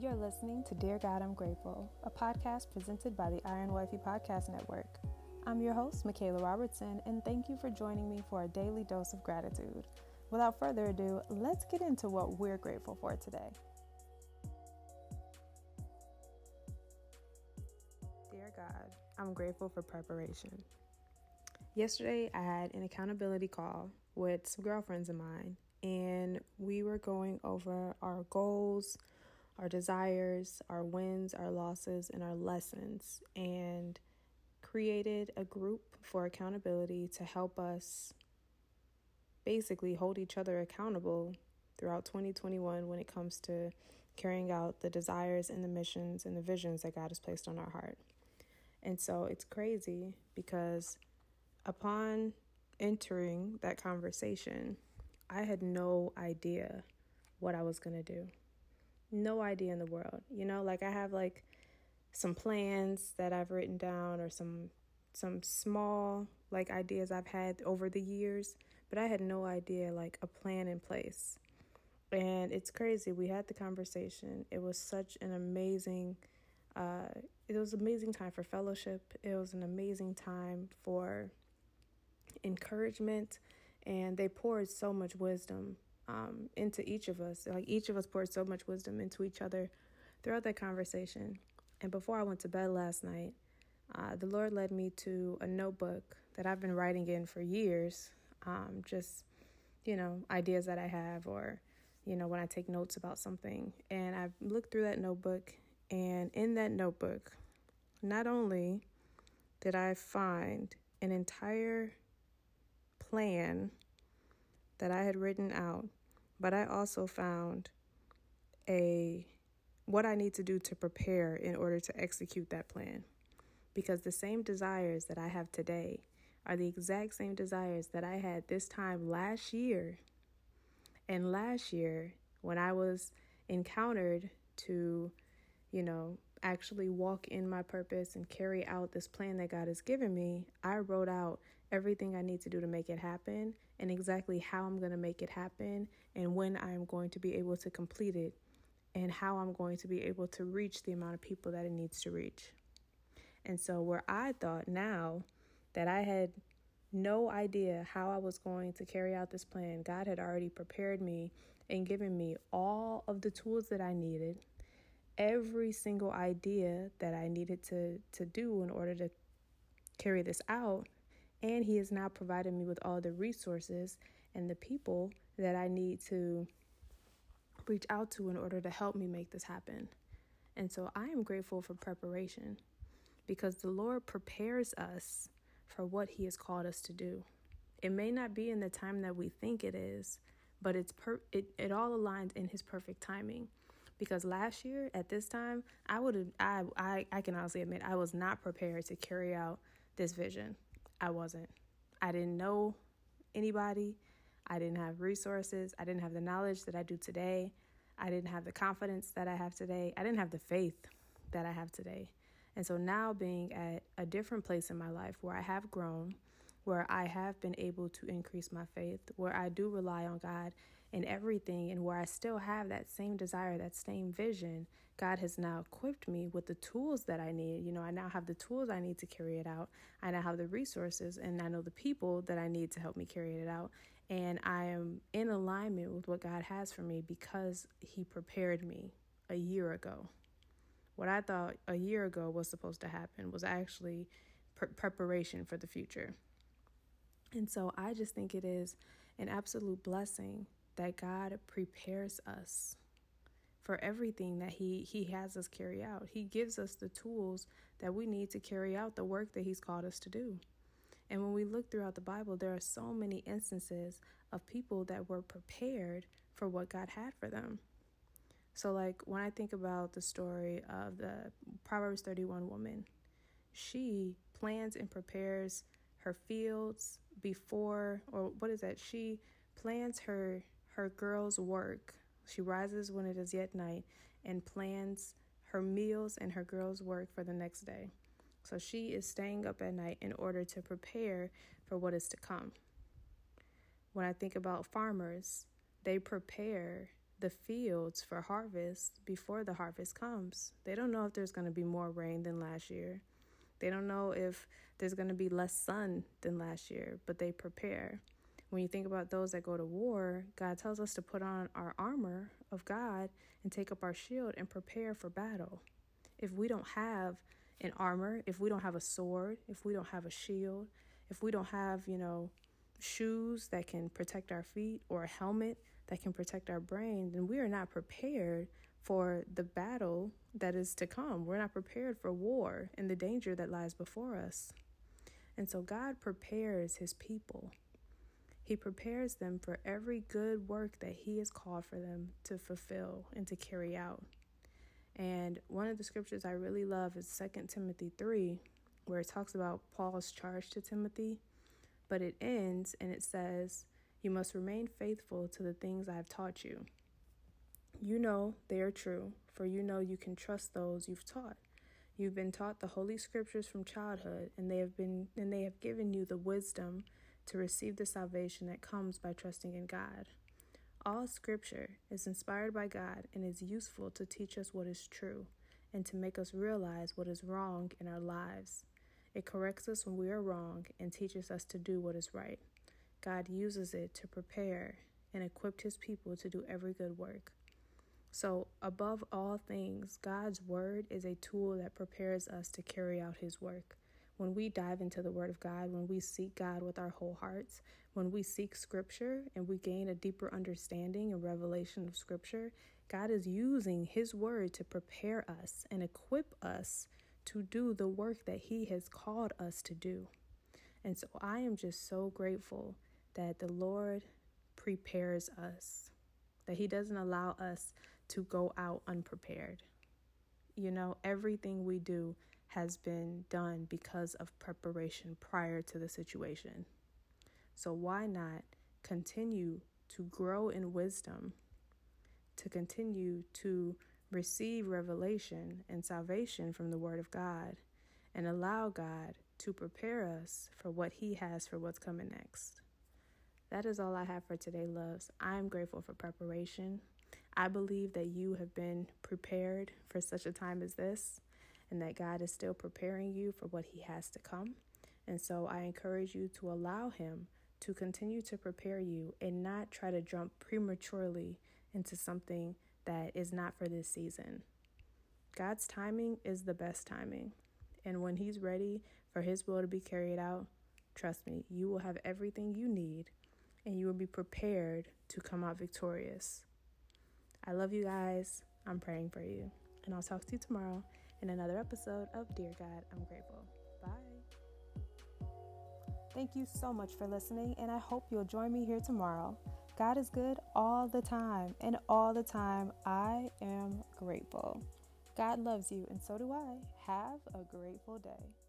You're listening to Dear God, I'm Grateful, a podcast presented by the Iron Wifey Podcast Network. I'm your host, Michaela Robertson, and thank you for joining me for a daily dose of gratitude. Without further ado, let's get into what we're grateful for today. Dear God, I'm grateful for preparation. Yesterday, I had an accountability call with some girlfriends of mine, and we were going over our goals, our desires, our wins, our losses, and our lessons, and created a group for accountability to help us basically hold each other accountable throughout 2021 when it comes to carrying out the desires and the missions and the visions that God has placed on our heart. And so it's crazy because upon entering that conversation, I had no idea what I was going to do. No idea in the world. You know, like I have like some plans that I've written down or some some small like ideas I've had over the years, but I had no idea like a plan in place. And it's crazy. We had the conversation. It was such an amazing uh it was an amazing time for fellowship. It was an amazing time for encouragement and they poured so much wisdom um, into each of us. Like each of us poured so much wisdom into each other throughout that conversation. And before I went to bed last night, uh, the Lord led me to a notebook that I've been writing in for years. Um, just, you know, ideas that I have, or, you know, when I take notes about something. And I looked through that notebook, and in that notebook, not only did I find an entire plan that I had written out, but I also found a what I need to do to prepare in order to execute that plan. Because the same desires that I have today are the exact same desires that I had this time last year. And last year, when I was encountered to, you know, actually walk in my purpose and carry out this plan that God has given me, I wrote out everything I need to do to make it happen and exactly how I'm going to make it happen and when I am going to be able to complete it and how I'm going to be able to reach the amount of people that it needs to reach. And so, where I thought now that I had no idea how I was going to carry out this plan, God had already prepared me and given me all of the tools that I needed every single idea that I needed to to do in order to carry this out and he has now provided me with all the resources and the people that I need to reach out to in order to help me make this happen. And so I am grateful for preparation because the Lord prepares us for what he has called us to do. It may not be in the time that we think it is, but it's per- it, it all aligns in his perfect timing because last year at this time I would I, I I can honestly admit I was not prepared to carry out this vision. I wasn't. I didn't know anybody. I didn't have resources. I didn't have the knowledge that I do today. I didn't have the confidence that I have today. I didn't have the faith that I have today. And so now being at a different place in my life where I have grown, where I have been able to increase my faith, where I do rely on God in everything, and where I still have that same desire, that same vision, God has now equipped me with the tools that I need. You know, I now have the tools I need to carry it out. I now have the resources, and I know the people that I need to help me carry it out. And I am in alignment with what God has for me because He prepared me a year ago. What I thought a year ago was supposed to happen was actually pre- preparation for the future. And so I just think it is an absolute blessing that God prepares us for everything that he he has us carry out. He gives us the tools that we need to carry out the work that he's called us to do. And when we look throughout the Bible, there are so many instances of people that were prepared for what God had for them. So like when I think about the story of the Proverbs 31 woman, she plans and prepares her fields before or what is that she plans her her girl's work she rises when it is yet night and plans her meals and her girl's work for the next day so she is staying up at night in order to prepare for what is to come when i think about farmers they prepare the fields for harvest before the harvest comes. They don't know if there's going to be more rain than last year. They don't know if there's going to be less sun than last year, but they prepare. When you think about those that go to war, God tells us to put on our armor of God and take up our shield and prepare for battle. If we don't have an armor, if we don't have a sword, if we don't have a shield, if we don't have, you know, shoes that can protect our feet or a helmet that can protect our brain, then we are not prepared for the battle that is to come. We're not prepared for war and the danger that lies before us. And so God prepares his people. He prepares them for every good work that he has called for them to fulfill and to carry out. And one of the scriptures I really love is 2 Timothy 3, where it talks about Paul's charge to Timothy, but it ends and it says, You must remain faithful to the things I have taught you. You know they are true, for you know you can trust those you've taught. You've been taught the holy scriptures from childhood, and they have been and they have given you the wisdom to receive the salvation that comes by trusting in God. All scripture is inspired by God and is useful to teach us what is true and to make us realize what is wrong in our lives. It corrects us when we are wrong and teaches us to do what is right. God uses it to prepare and equip his people to do every good work. So, above all things, God's word is a tool that prepares us to carry out his work. When we dive into the word of God, when we seek God with our whole hearts, when we seek scripture and we gain a deeper understanding and revelation of scripture, God is using his word to prepare us and equip us to do the work that he has called us to do. And so I am just so grateful that the Lord prepares us, that he doesn't allow us to go out unprepared. You know, everything we do has been done because of preparation prior to the situation. So, why not continue to grow in wisdom, to continue to receive revelation and salvation from the Word of God, and allow God to prepare us for what He has for what's coming next? That is all I have for today, loves. I'm grateful for preparation. I believe that you have been prepared for such a time as this and that God is still preparing you for what He has to come. And so I encourage you to allow Him to continue to prepare you and not try to jump prematurely into something that is not for this season. God's timing is the best timing. And when He's ready for His will to be carried out, trust me, you will have everything you need and you will be prepared to come out victorious. I love you guys. I'm praying for you. And I'll talk to you tomorrow in another episode of Dear God, I'm Grateful. Bye. Thank you so much for listening, and I hope you'll join me here tomorrow. God is good all the time, and all the time I am grateful. God loves you, and so do I. Have a grateful day.